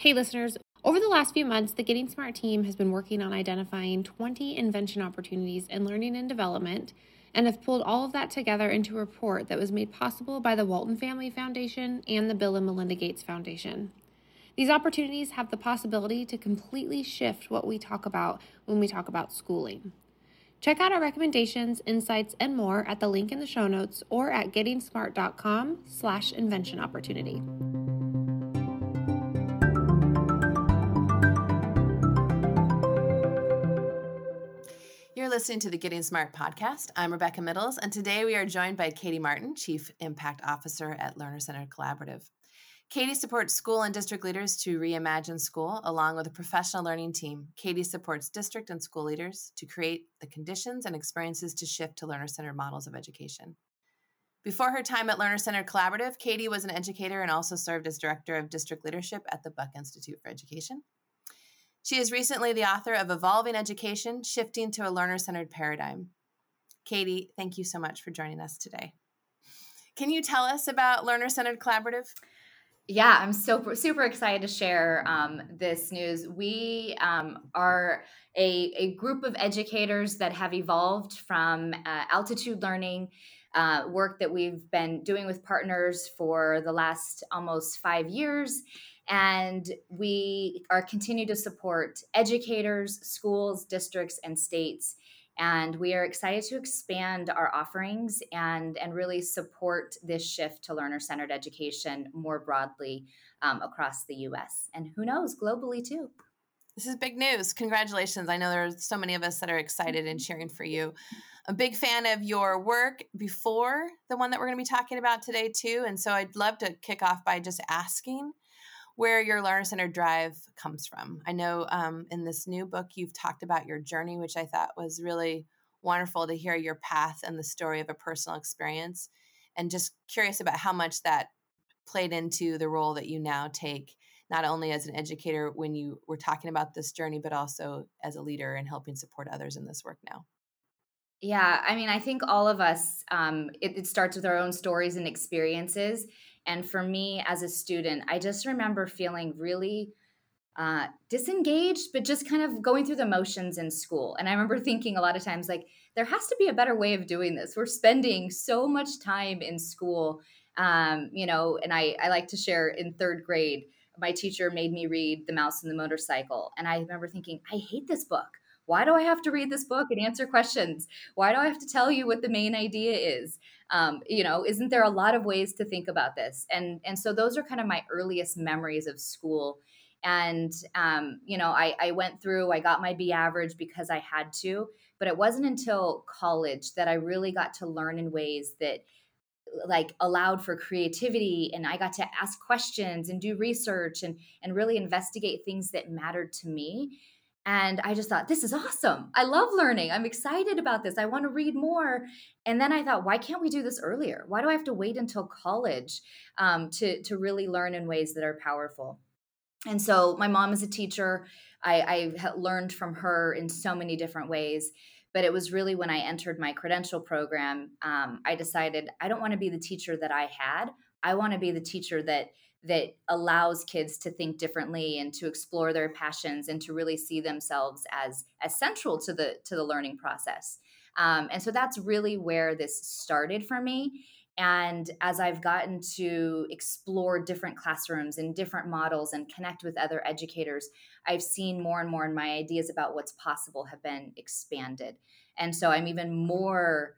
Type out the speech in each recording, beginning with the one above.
Hey, listeners. Over the last few months, the Getting Smart team has been working on identifying 20 invention opportunities in learning and development and have pulled all of that together into a report that was made possible by the Walton Family Foundation and the Bill and Melinda Gates Foundation. These opportunities have the possibility to completely shift what we talk about when we talk about schooling. Check out our recommendations, insights, and more at the link in the show notes or at gettingsmart.com slash invention opportunity. Listening to the Getting Smart podcast. I'm Rebecca Midles, and today we are joined by Katie Martin, Chief Impact Officer at Learner Centered Collaborative. Katie supports school and district leaders to reimagine school along with a professional learning team. Katie supports district and school leaders to create the conditions and experiences to shift to learner centered models of education. Before her time at Learner Centered Collaborative, Katie was an educator and also served as Director of District Leadership at the Buck Institute for Education. She is recently the author of Evolving Education Shifting to a Learner Centered Paradigm. Katie, thank you so much for joining us today. Can you tell us about Learner Centered Collaborative? Yeah, I'm so super excited to share um, this news. We um, are a, a group of educators that have evolved from uh, altitude learning uh, work that we've been doing with partners for the last almost five years and we are continue to support educators schools districts and states. And we are excited to expand our offerings and and really support this shift to learner centered education more broadly um, across the us and who knows globally too. This is big news. Congratulations. I know there are so many of us that are excited and cheering for you. A big fan of your work before the one that we're going to be talking about today too. And so i'd love to kick off by just asking where your learner centered drive comes from. I know um, in this new book you've talked about your journey, which I thought was really wonderful to hear your path and the story of a personal experience. And just curious about how much that played into the role that you now take, not only as an educator when you were talking about this journey, but also as a leader and helping support others in this work now. Yeah, I mean, I think all of us, um, it, it starts with our own stories and experiences. And for me as a student, I just remember feeling really uh, disengaged, but just kind of going through the motions in school. And I remember thinking a lot of times, like, there has to be a better way of doing this. We're spending so much time in school, um, you know, and I, I like to share in third grade, my teacher made me read The Mouse and the Motorcycle. And I remember thinking, I hate this book. Why do I have to read this book and answer questions? Why do I have to tell you what the main idea is? Um, you know isn't there a lot of ways to think about this? And and so those are kind of my earliest memories of school. And um, you know I, I went through i got my b average because i had to but it wasn't until college that i really got to learn in ways that like allowed for creativity and i got to ask questions and do research and and really investigate things that mattered to me and I just thought, this is awesome. I love learning. I'm excited about this. I want to read more. And then I thought, why can't we do this earlier? Why do I have to wait until college um, to, to really learn in ways that are powerful? And so my mom is a teacher. I, I learned from her in so many different ways. But it was really when I entered my credential program, um, I decided I don't want to be the teacher that I had. I want to be the teacher that that allows kids to think differently and to explore their passions and to really see themselves as as central to the to the learning process. Um, and so that's really where this started for me. And as i've gotten to explore different classrooms and different models and connect with other educators i've seen more and more and my ideas about what's possible have been expanded. And so i'm even more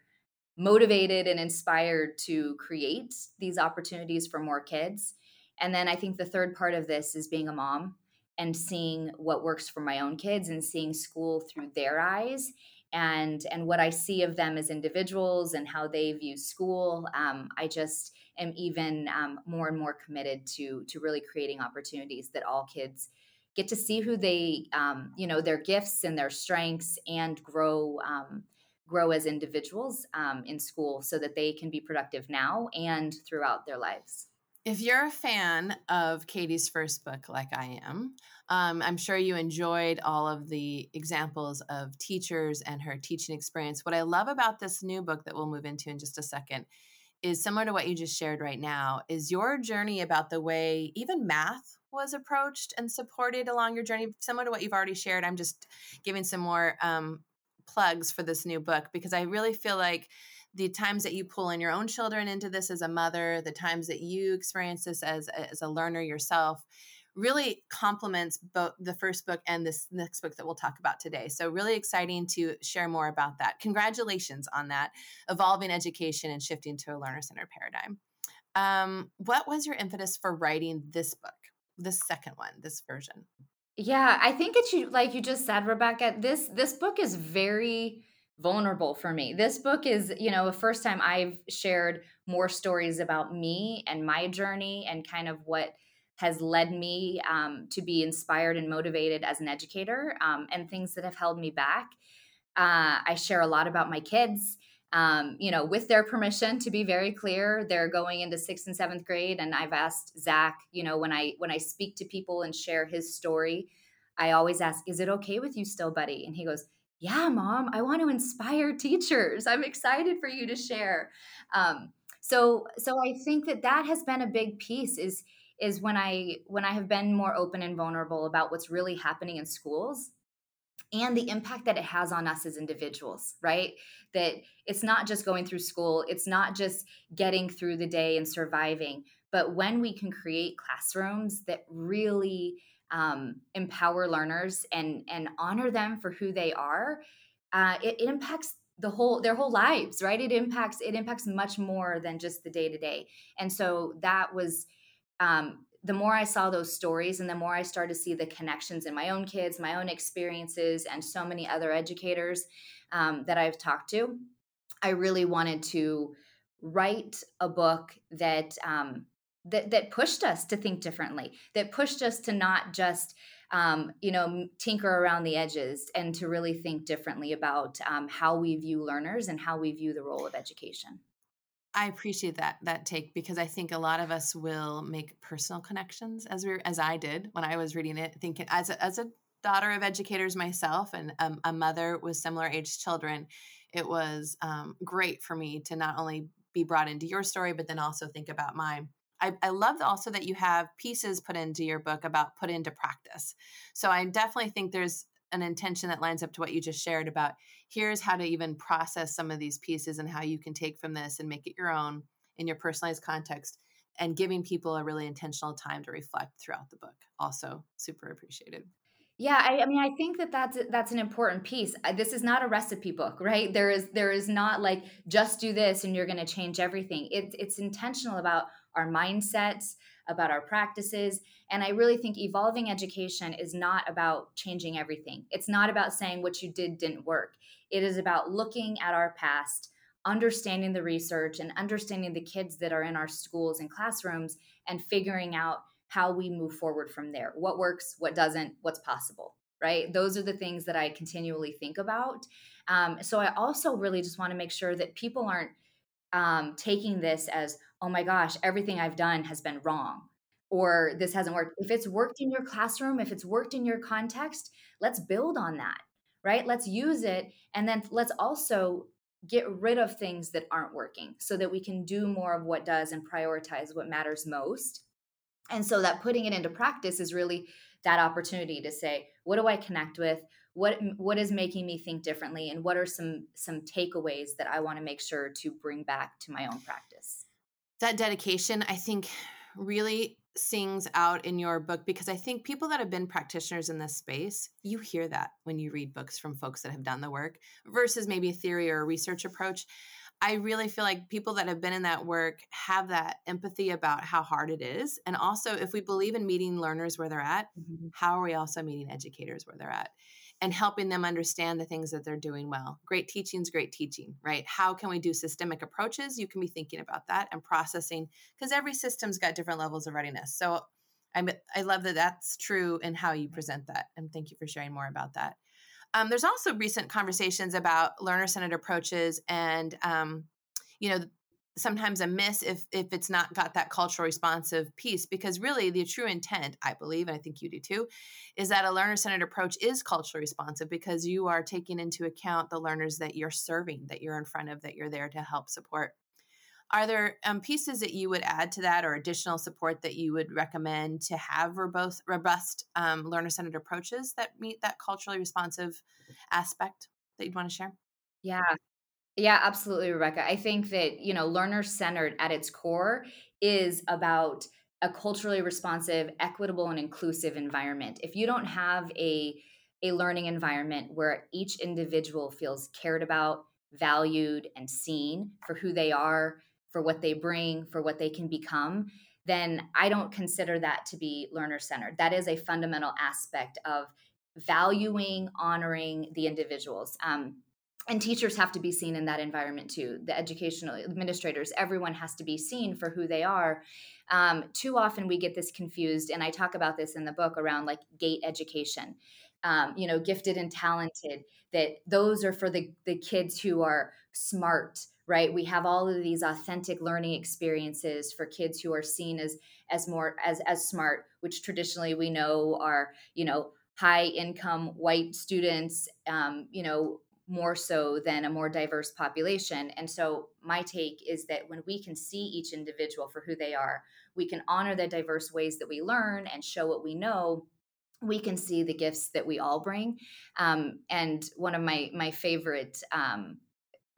motivated and inspired to create these opportunities for more kids and then I think the third part of this is being a mom and seeing what works for my own kids and seeing school through their eyes and and what I see of them as individuals and how they view school. Um, I just am even um, more and more committed to to really creating opportunities that all kids get to see who they um, you know their gifts and their strengths and grow um, grow as individuals um, in school so that they can be productive now and throughout their lives. If you're a fan of Katie's first book, like I am, um, I'm sure you enjoyed all of the examples of teachers and her teaching experience. What I love about this new book that we'll move into in just a second is similar to what you just shared right now. Is your journey about the way even math was approached and supported along your journey, similar to what you've already shared? I'm just giving some more um, plugs for this new book because I really feel like the times that you pull in your own children into this as a mother, the times that you experience this as, as a learner yourself, really complements both the first book and this next book that we'll talk about today. So, really exciting to share more about that. Congratulations on that, evolving education and shifting to a learner centered paradigm. Um, what was your impetus for writing this book, this second one, this version? Yeah, I think it's you like you just said, Rebecca. This this book is very vulnerable for me. This book is, you know, the first time I've shared more stories about me and my journey and kind of what has led me um, to be inspired and motivated as an educator um, and things that have held me back. Uh, I share a lot about my kids. Um, you know, with their permission, to be very clear, they're going into sixth and seventh grade, and I've asked Zach. You know, when I when I speak to people and share his story, I always ask, "Is it okay with you still, buddy?" And he goes, "Yeah, mom. I want to inspire teachers. I'm excited for you to share." Um, so, so I think that that has been a big piece. Is is when I when I have been more open and vulnerable about what's really happening in schools and the impact that it has on us as individuals, right? That it's not just going through school, it's not just getting through the day and surviving, but when we can create classrooms that really um, empower learners and and honor them for who they are, uh, it, it impacts the whole their whole lives, right? It impacts it impacts much more than just the day to day, and so that was um, the more I saw those stories and the more I started to see the connections in my own kids, my own experiences, and so many other educators um, that I've talked to, I really wanted to write a book that um, that that pushed us to think differently, that pushed us to not just um, you know tinker around the edges and to really think differently about um, how we view learners and how we view the role of education. I appreciate that that take because I think a lot of us will make personal connections as we as I did when I was reading it, thinking as a, as a daughter of educators myself and um, a mother with similar age children, it was um, great for me to not only be brought into your story, but then also think about mine. I, I love also that you have pieces put into your book about put into practice. So I definitely think there's an intention that lines up to what you just shared about here's how to even process some of these pieces and how you can take from this and make it your own in your personalized context and giving people a really intentional time to reflect throughout the book also super appreciated yeah, I, I, mean, I think that that's that's an important piece. This is not a recipe book, right? There is there is not like just do this and you're going to change everything. It's it's intentional about our mindsets, about our practices. And I really think evolving education is not about changing everything. It's not about saying what you did didn't work. It is about looking at our past, understanding the research, and understanding the kids that are in our schools and classrooms, and figuring out how we move forward from there. What works, what doesn't, what's possible right? Those are the things that I continually think about. Um, so I also really just want to make sure that people aren't um, taking this as, oh my gosh, everything I've done has been wrong or this hasn't worked. If it's worked in your classroom, if it's worked in your context, let's build on that, right? Let's use it. And then let's also get rid of things that aren't working so that we can do more of what does and prioritize what matters most. And so that putting it into practice is really that opportunity to say, what do I connect with? What what is making me think differently and what are some some takeaways that I want to make sure to bring back to my own practice? That dedication, I think really sings out in your book because I think people that have been practitioners in this space, you hear that when you read books from folks that have done the work versus maybe a theory or a research approach. I really feel like people that have been in that work have that empathy about how hard it is. And also, if we believe in meeting learners where they're at, mm-hmm. how are we also meeting educators where they're at? And helping them understand the things that they're doing well. Great teaching is great teaching, right? How can we do systemic approaches? You can be thinking about that and processing because every system's got different levels of readiness. So I'm, I love that that's true in how you present that. And thank you for sharing more about that. Um, there's also recent conversations about learner centered approaches and, um, you know, sometimes a miss if if it's not got that cultural responsive piece because really the true intent i believe and i think you do too is that a learner centered approach is culturally responsive because you are taking into account the learners that you're serving that you're in front of that you're there to help support Are there um, pieces that you would add to that or additional support that you would recommend to have robust, robust um, learner centered approaches that meet that culturally responsive aspect that you'd want to share? Yeah. Yeah, absolutely, Rebecca. I think that, you know, learner centered at its core is about a culturally responsive, equitable, and inclusive environment. If you don't have a a learning environment where each individual feels cared about, valued, and seen for who they are, for what they bring, for what they can become, then I don't consider that to be learner centered. That is a fundamental aspect of valuing, honoring the individuals. Um, and teachers have to be seen in that environment too. The educational administrators everyone has to be seen for who they are. Um, too often we get this confused and i talk about this in the book around like GATE education. Um, you know gifted and talented that those are for the the kids who are smart right? We have all of these authentic learning experiences for kids who are seen as as more as as smart which traditionally we know are you know high income white students um, you know more so than a more diverse population. And so, my take is that when we can see each individual for who they are, we can honor the diverse ways that we learn and show what we know. We can see the gifts that we all bring. Um, and one of my my favorite um,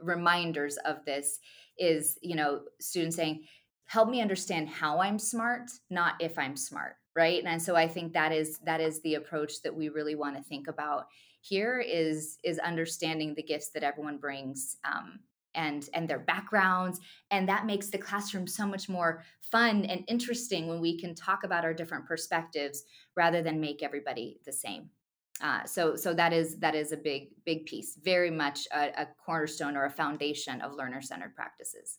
reminders of this is, you know, students saying, "Help me understand how I'm smart, not if I'm smart." Right. And so I think that is that is the approach that we really want to think about here is is understanding the gifts that everyone brings um, and and their backgrounds and that makes the classroom so much more fun and interesting when we can talk about our different perspectives rather than make everybody the same uh, so so that is that is a big big piece very much a, a cornerstone or a foundation of learner centered practices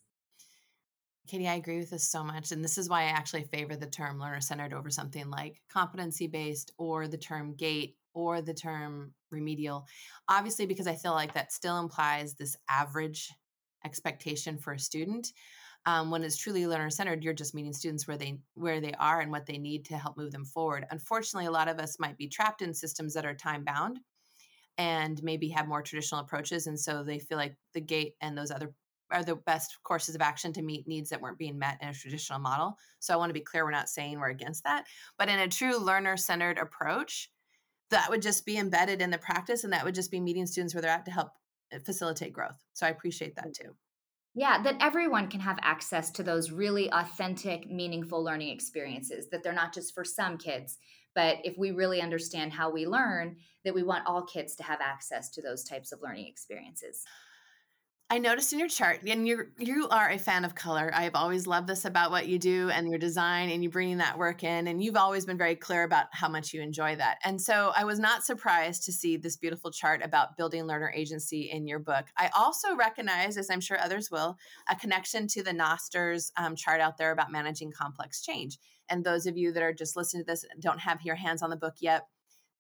Katie, I agree with this so much. And this is why I actually favor the term learner centered over something like competency based or the term GATE or the term remedial. Obviously, because I feel like that still implies this average expectation for a student. Um, when it's truly learner centered, you're just meeting students where they where they are and what they need to help move them forward. Unfortunately, a lot of us might be trapped in systems that are time bound and maybe have more traditional approaches, and so they feel like the GATE and those other are the best courses of action to meet needs that weren't being met in a traditional model. So I want to be clear, we're not saying we're against that, but in a true learner centered approach, that would just be embedded in the practice and that would just be meeting students where they're at to help uh, facilitate growth. So I appreciate that too. Yeah, that everyone can have access to those really authentic, meaningful learning experiences, that they're not just for some kids, but if we really understand how we learn, that we want all kids to have access to those types of learning experiences. I noticed in your chart, and you you are a fan of color. I've always loved this about what you do and your design, and you bringing that work in. And you've always been very clear about how much you enjoy that. And so I was not surprised to see this beautiful chart about building learner agency in your book. I also recognize, as I'm sure others will, a connection to the Knoster's um, chart out there about managing complex change. And those of you that are just listening to this don't have your hands on the book yet,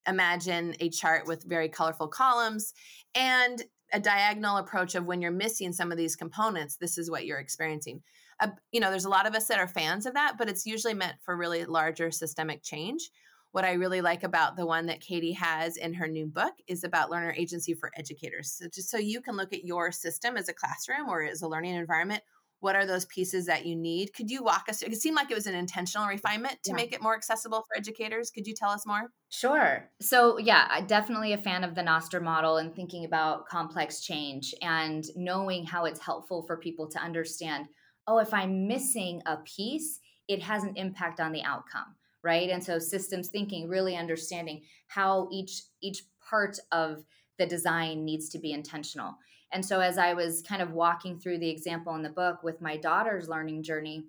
imagine a chart with very colorful columns and a diagonal approach of when you're missing some of these components this is what you're experiencing. Uh, you know there's a lot of us that are fans of that but it's usually meant for really larger systemic change. What i really like about the one that katie has in her new book is about learner agency for educators. So just so you can look at your system as a classroom or as a learning environment what are those pieces that you need? Could you walk us through it seemed like it was an intentional refinement to yeah. make it more accessible for educators. Could you tell us more? Sure. So yeah I'm definitely a fan of the Knoster model and thinking about complex change and knowing how it's helpful for people to understand oh if i'm missing a piece it has an impact on the outcome right? And so systems thinking really understanding how each each part of the design needs to be intentional and so as I was kind of walking through the example in the book with my daughter's learning journey,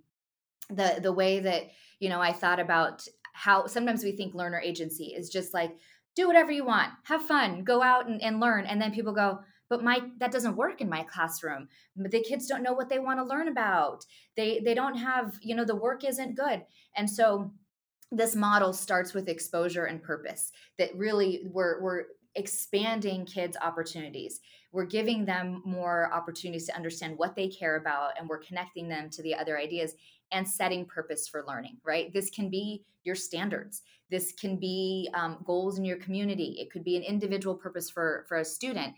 the the way that, you know, I thought about how sometimes we think learner agency is just like do whatever you want, have fun, go out and, and learn. And then people go, but my that doesn't work in my classroom. The kids don't know what they want to learn about. They they don't have you know the work isn't good. And so this model starts with exposure and purpose that really we're we're expanding kids opportunities we're giving them more opportunities to understand what they care about and we're connecting them to the other ideas and setting purpose for learning right? This can be your standards. This can be um, goals in your community. It could be an individual purpose for for a student.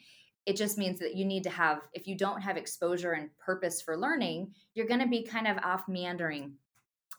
It just means that you need to have if you don't have exposure and purpose for learning you're going to be kind of off meandering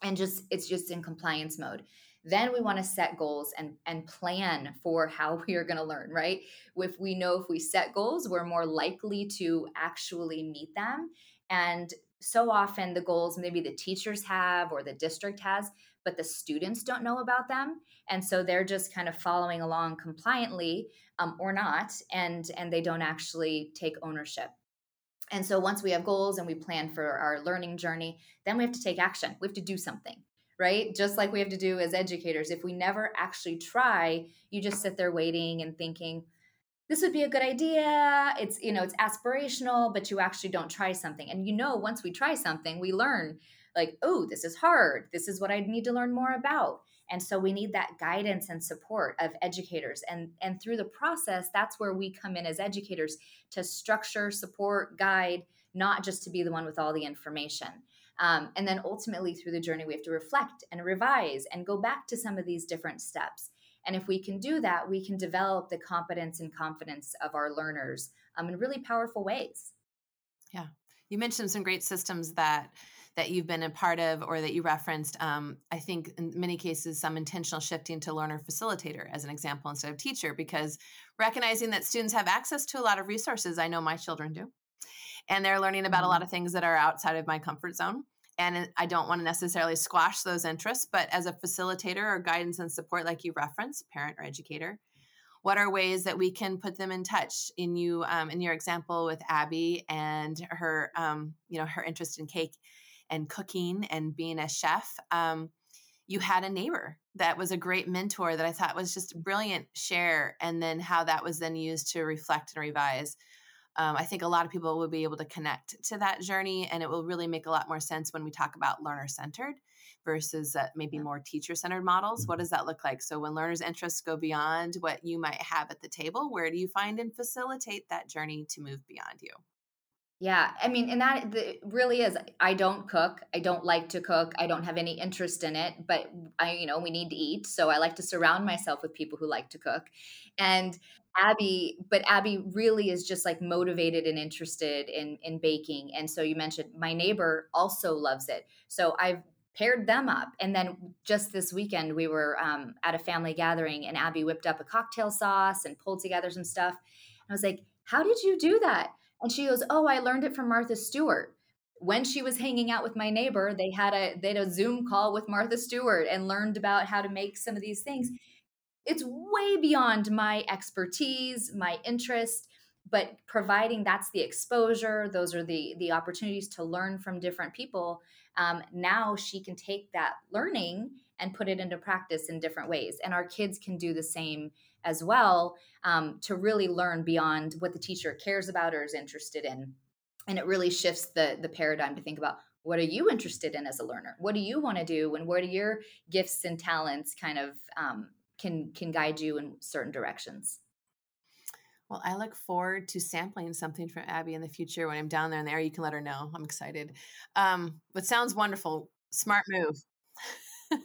and just it's just in compliance mode then we want to set goals and and plan for how we are going to learn right? If we know if we set goals we're more likely to actually meet them. And so often the goals maybe the teachers have or the district has but the students don't know about them. And so they're just kind of following along compliantly um, or not and and they don't actually take ownership. And so once we have goals and we plan for our learning journey then we have to take action. We have to do something right? Just like we have to do as educators. If we never actually try you just sit there waiting and thinking this would be a good idea. It's you know it's aspirational but you actually don't try something. And you know once we try something we learn like oh this is hard. This is what i need to learn more about. And so we need that guidance and support of educators. And and through the process that's where we come in as educators to structure support guide not just to be the one with all the information um, and then ultimately through the journey we have to reflect and revise and go back to some of these different steps and if we can do that, we can develop the competence and confidence of our learners um, in really powerful ways. Yeah. You mentioned some great systems that that you've been a part of or that you referenced. Um, I think in many cases, some intentional shifting to learner facilitator as an example instead of teacher, because recognizing that students have access to a lot of resources. I know my children do. And they're learning about mm-hmm. a lot of things that are outside of my comfort zone and I don't want to necessarily squash those interests, but as a facilitator or guidance and support, like you reference, parent or educator, what are ways that we can put them in touch? In you, um, in your example with Abby and her, um, you know, her interest in cake and cooking and being a chef. Um, you had a neighbor that was a great mentor that I thought was just brilliant share, and then how that was then used to reflect and revise um, I think a lot of people will be able to connect to that journey, and it will really make a lot more sense when we talk about learner centered versus uh, maybe more teacher centered models. What mm-hmm. does that look like? So, when learners' interests go beyond what you might have at the table, where do you find and facilitate that journey to move beyond you? Yeah, I mean, and that really is. I don't cook. I don't like to cook. I don't have any interest in it, but I, you know, we need to eat. So I like to surround myself with people who like to cook. And Abby, but Abby really is just like motivated and interested in in baking. And so you mentioned my neighbor also loves it. So I've paired them up. And then just this weekend, we were um, at a family gathering, and Abby whipped up a cocktail sauce and pulled together some stuff. And I was like, "How did you do that?" And she goes, "Oh, I learned it from Martha Stewart." When she was hanging out with my neighbor, they had a they had a Zoom call with Martha Stewart and learned about how to make some of these things it's way beyond my expertise, my interest, but providing that's the exposure, those are the the opportunities to learn from different people. Um, now she can take that learning and put it into practice in different ways, and our kids can do the same as well um, to really learn beyond what the teacher cares about or is interested in. And it really shifts the the paradigm to think about what are you interested in as a learner what do you want to do and what are your gifts and talents kind of um, can can guide you in certain directions. Well, I look forward to sampling something from Abby in the future when I'm down there in the. You can let her know. I'm excited. Um, but sounds wonderful. Smart move.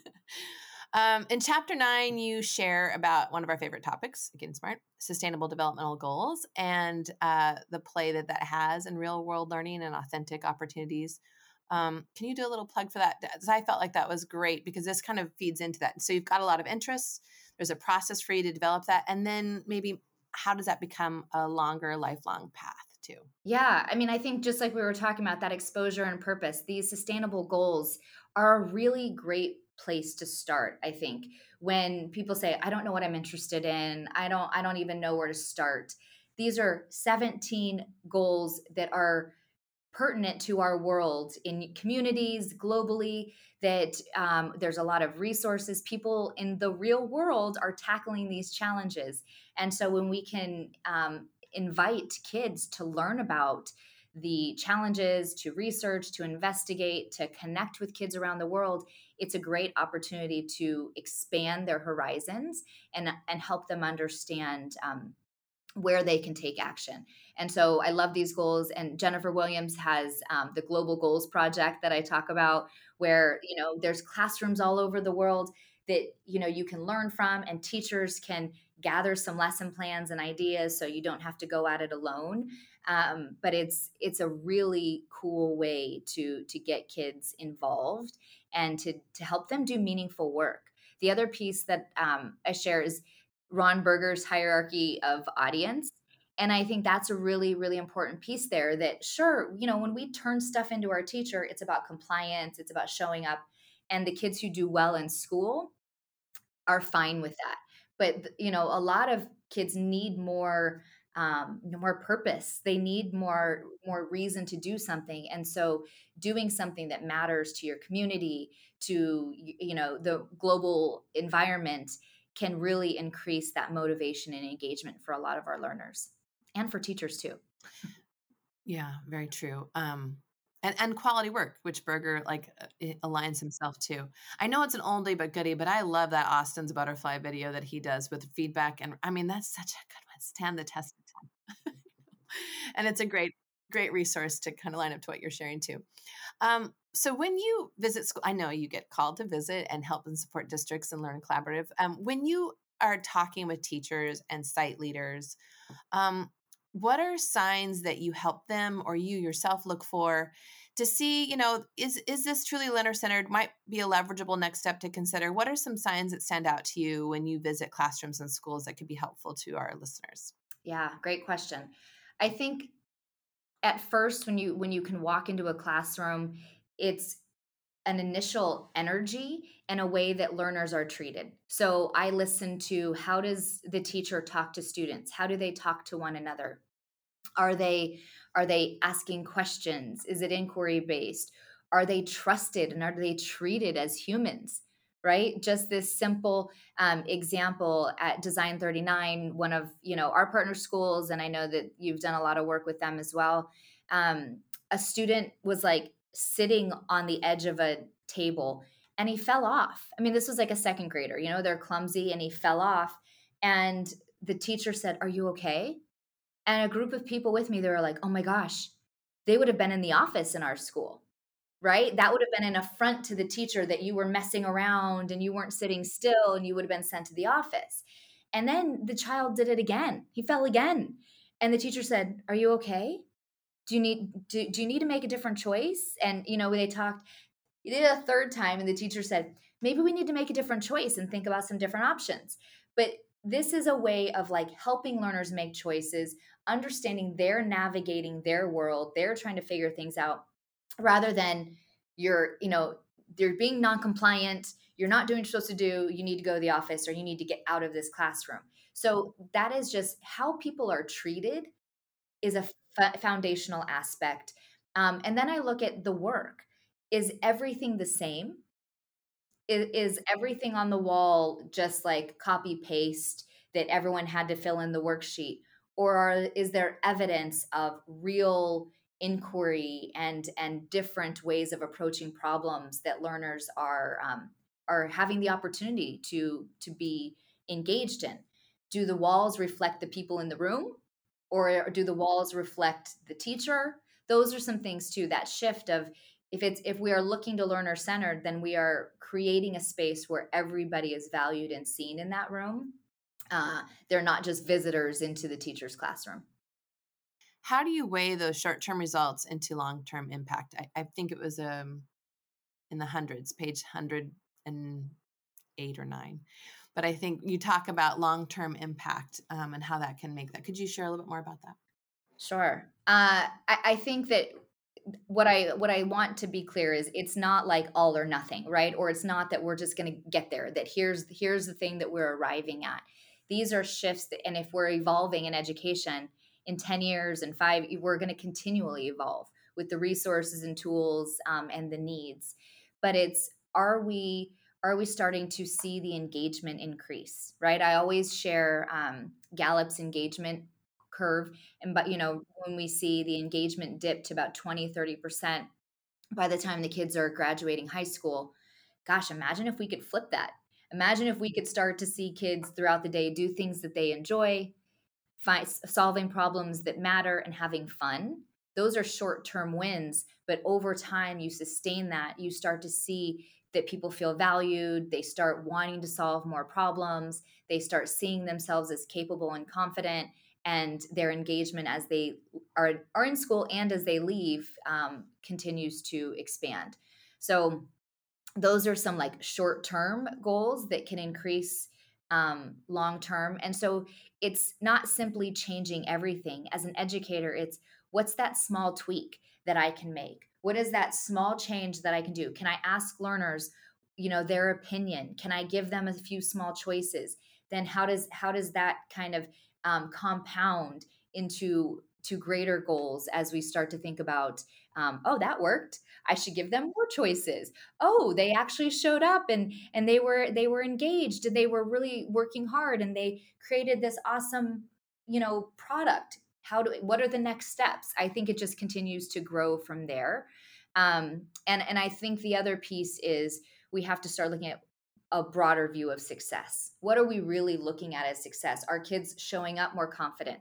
um, in chapter nine, you share about one of our favorite topics, again, smart, sustainable developmental goals, and uh, the play that that has in real world learning and authentic opportunities um, can you do a little plug for that? I felt like that was great because this kind of feeds into that. So you've got a lot of interests, there's a process for you to develop that and then maybe how does that become a longer lifelong path too? Yeah i mean i think just like we were talking about that exposure and purpose these sustainable goals are a really great place to start i think. When people say i don't know what i'm interested in. I don't i don't even know where to start. These are 17 goals that are pertinent to our world in communities globally that um, there's a lot of resources. People in the real world are tackling these challenges. And so when we can um, invite kids to learn about the challenges to research to investigate to connect with kids around the world it's a great opportunity to expand their horizons and and help them understand um, where they can take action. And so I love these goals. And Jennifer Williams has um, the Global Goals Project that I talk about, where you know there's classrooms all over the world. that you know you can learn from and teachers can gather some lesson plans and ideas so you don't have to go at it alone um, but it's it's a really cool way to to get kids involved and to to help them do meaningful work the other piece that um, i share is ron berger's hierarchy of audience and i think that's a really really important piece there that sure you know when we turn stuff into our teacher it's about compliance it's about showing up and the kids who do well in school are fine with that. But you know a lot of kids need more um, more purpose. They need more more reason to do something and so doing something that matters to your community to you know the global environment can really increase that motivation and engagement for a lot of our learners and for teachers too yeah very true um and and quality work, which Berger like uh, aligns himself to. I know it's an oldie but goodie, but I love that Austin's butterfly video that he does with feedback, and I mean that's such a good one. Stand the test of time, and it's a great great resource to kind of line up to what you're sharing too. Um, so when you visit school, I know you get called to visit and help and support districts and learn collaborative. Um, when you are talking with teachers and site leaders, um, what are signs that you help them or you yourself look for to see you know is is this truly learner centered might be a leverageable next step to consider what are some signs that stand out to you when you visit classrooms and schools that could be helpful to our listeners yeah great question i think at first when you when you can walk into a classroom it's an initial energy and a way that learners are treated. So I listen to how does the teacher talk to students? How do they talk to one another? Are they are they asking questions? Is it inquiry based? Are they trusted and are they treated as humans? Right? Just this simple um, example at Design 39, one of you know our partner schools, and I know that you've done a lot of work with them as well. Um, a student was like sitting on the edge of a table and he fell off. I mean, this was like a second grader, you know, they're clumsy and he fell off. And the teacher said, Are you okay? And a group of people with me, they were like, Oh my gosh, they would have been in the office in our school, right? That would have been an affront to the teacher that you were messing around and you weren't sitting still and you would have been sent to the office. And then the child did it again. He fell again. And the teacher said, Are you okay? do you need do, do you need to make a different choice and you know they talked he did a third time and the teacher said maybe we need to make a different choice and think about some different options but this is a way of like helping learners make choices understanding they're navigating their world they're trying to figure things out rather than you're you know they're being non-compliant you're not doing what you're supposed to do you need to go to the office or you need to get out of this classroom so that is just how people are treated is a f- foundational aspect. Um, and then I look at the work. Is everything the same? Is, is everything on the wall just like copy paste that everyone had to fill in the worksheet? Or are, is there evidence of real inquiry and and different ways of approaching problems that learners are um, are having the opportunity to to be engaged in? Do the walls reflect the people in the room, or do the walls reflect the teacher? Those are some things too that shift of if it's if we are looking to learner centered then we are creating a space where everybody is valued and seen in that room. Uh, they're not just visitors into the teacher's classroom how do you weigh those short-term results into long-term impact i, I think it was um, in the hundreds page 108 or 9 but I think you talk about long term impact um, and how that can make that. Could you share a little bit more about that? Sure. Uh, I, I think that what I what I want to be clear is it's not like all or nothing, right? Or it's not that we're just going to get there. That here's here's the thing that we're arriving at. These are shifts, that, and if we're evolving in education in ten years and five, we're going to continually evolve with the resources and tools um, and the needs. But it's are we are we starting to see the engagement increase right i always share um, gallup's engagement curve and but you know when we see the engagement dip to about 20 30% by the time the kids are graduating high school gosh imagine if we could flip that imagine if we could start to see kids throughout the day do things that they enjoy find, solving problems that matter and having fun those are short term wins but over time you sustain that you start to see that people feel valued, they start wanting to solve more problems, they start seeing themselves as capable and confident, and their engagement as they are, are in school and as they leave um, continues to expand. So, those are some like short term goals that can increase um, long term. And so, it's not simply changing everything. As an educator, it's what's that small tweak that I can make? What is that small change that I can do? Can I ask learners, you know, their opinion? Can I give them a few small choices? Then how does how does that kind of um, compound into to greater goals as we start to think about um, oh that worked. I should give them more choices. Oh they actually showed up and and they were they were engaged and they were really working hard and they created this awesome you know product. How do what are the next steps? I think it just continues to grow from there. Um, and and i think the other piece is we have to start looking at a broader view of success. What are we really looking at as success? Are kids showing up more confident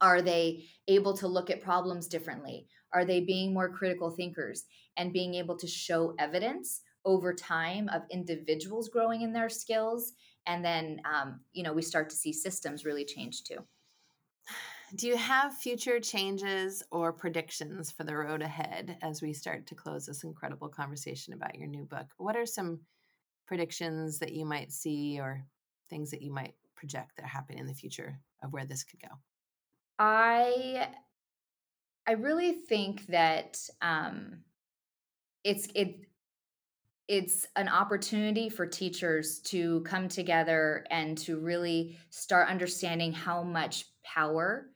are they able to look at problems differently are they being more critical thinkers and being able to show evidence over time of individuals growing in their skills and then um, you know we start to see systems really change too do you have future changes or predictions for the road ahead as we start to close this incredible conversation about your new book? What are some predictions that you might see or things that you might project that happen in the future of where this could go? I I really think that um, it's it it's an opportunity for teachers to come together and to really start understanding how much power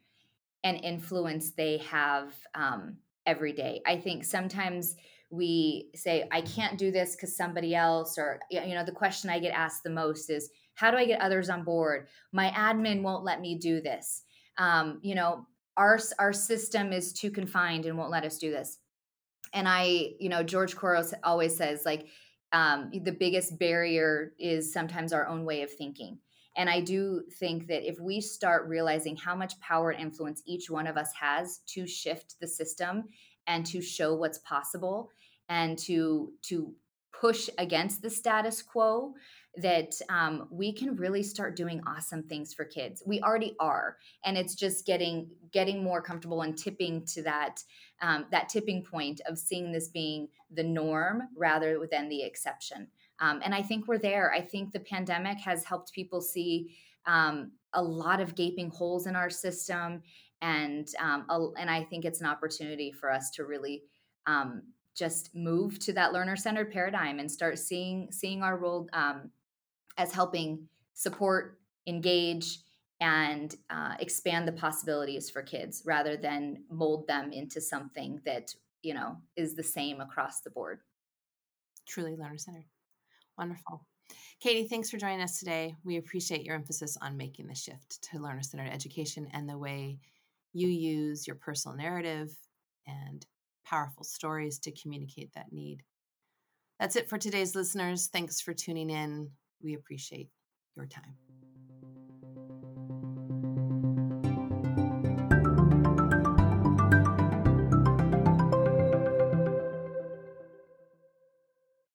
and influence they have um, every day. I think sometimes we say, I can't do this because somebody else, or, you know, the question I get asked the most is, how do I get others on board? My admin won't let me do this. Um, you know, our, our system is too confined and won't let us do this. And I, you know, George Couros always says, like, um, the biggest barrier is sometimes our own way of thinking. And I do think that if we start realizing how much power and influence each one of us has to shift the system and to show what's possible and to to push against the status quo that um, we can really start doing awesome things for kids we already are and it's just getting getting more comfortable and tipping to that um, that tipping point of seeing this being the norm rather than the exception um, and I think we're there. I think the pandemic has helped people see um, a lot of gaping holes in our system, and um, a, and I think it's an opportunity for us to really um, just move to that learner centered paradigm and start seeing seeing our role um, as helping support, engage, and uh, expand the possibilities for kids rather than mold them into something that you know is the same across the board. Truly learner centered. Wonderful. Katie, thanks for joining us today. We appreciate your emphasis on making the shift to learner centered education and the way you use your personal narrative and powerful stories to communicate that need. That's it for today's listeners. Thanks for tuning in. We appreciate your time.